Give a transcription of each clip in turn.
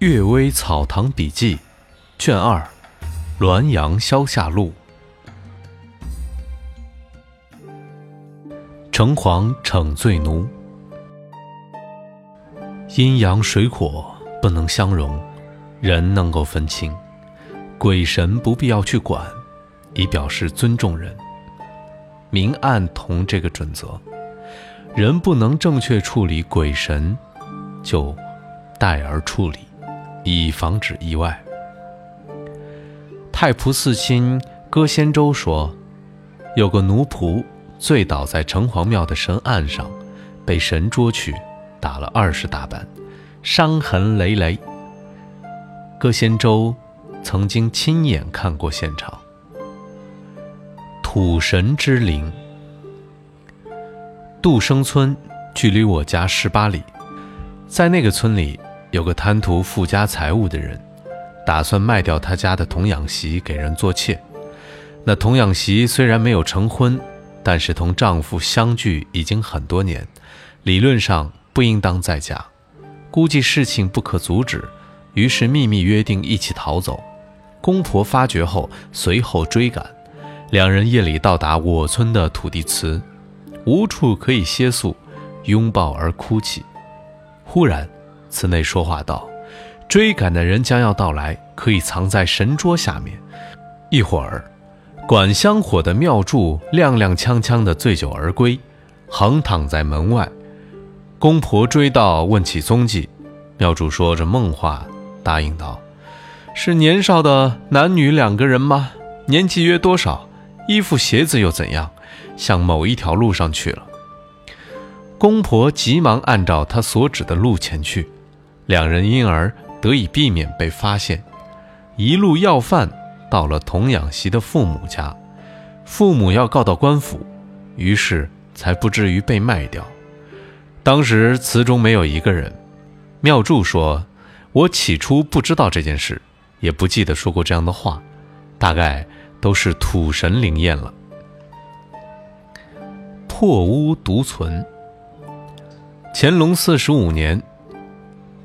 《岳微草堂笔记》卷二《滦阳消夏录》。城隍惩罪奴，阴阳水火不能相容，人能够分清，鬼神不必要去管，以表示尊重人。明暗同这个准则，人不能正确处理鬼神，就代而处理。以防止意外。太仆寺卿歌仙舟说，有个奴仆醉倒在城隍庙的神案上，被神捉去打了二十大板，伤痕累累。歌仙舟曾经亲眼看过现场。土神之灵，杜生村距离我家十八里，在那个村里。有个贪图富家财物的人，打算卖掉他家的童养媳给人做妾。那童养媳虽然没有成婚，但是同丈夫相聚已经很多年，理论上不应当再嫁。估计事情不可阻止，于是秘密约定一起逃走。公婆发觉后，随后追赶。两人夜里到达我村的土地祠，无处可以歇宿，拥抱而哭泣。忽然。此内说话道：“追赶的人将要到来，可以藏在神桌下面。一会儿，管香火的庙祝踉踉跄跄地醉酒而归，横躺在门外。公婆追到，问起踪迹。庙祝说着梦话，答应道：‘是年少的男女两个人吗？年纪约多少？衣服鞋子又怎样？向某一条路上去了。’公婆急忙按照他所指的路前去。”两人因而得以避免被发现，一路要饭到了童养媳的父母家，父母要告到官府，于是才不至于被卖掉。当时祠中没有一个人。妙祝说：“我起初不知道这件事，也不记得说过这样的话，大概都是土神灵验了。”破屋独存。乾隆四十五年。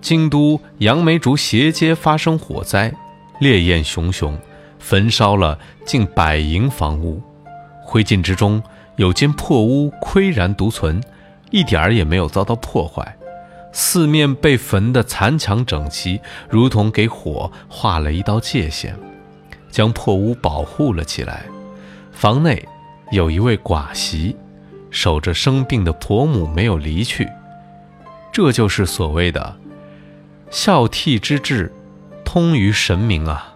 京都杨梅竹斜街发生火灾，烈焰熊熊，焚烧了近百营房屋。灰烬之中有间破屋岿然独存，一点儿也没有遭到破坏。四面被焚的残墙整齐，如同给火画了一道界限，将破屋保护了起来。房内有一位寡媳，守着生病的婆母没有离去。这就是所谓的。孝悌之志，通于神明啊。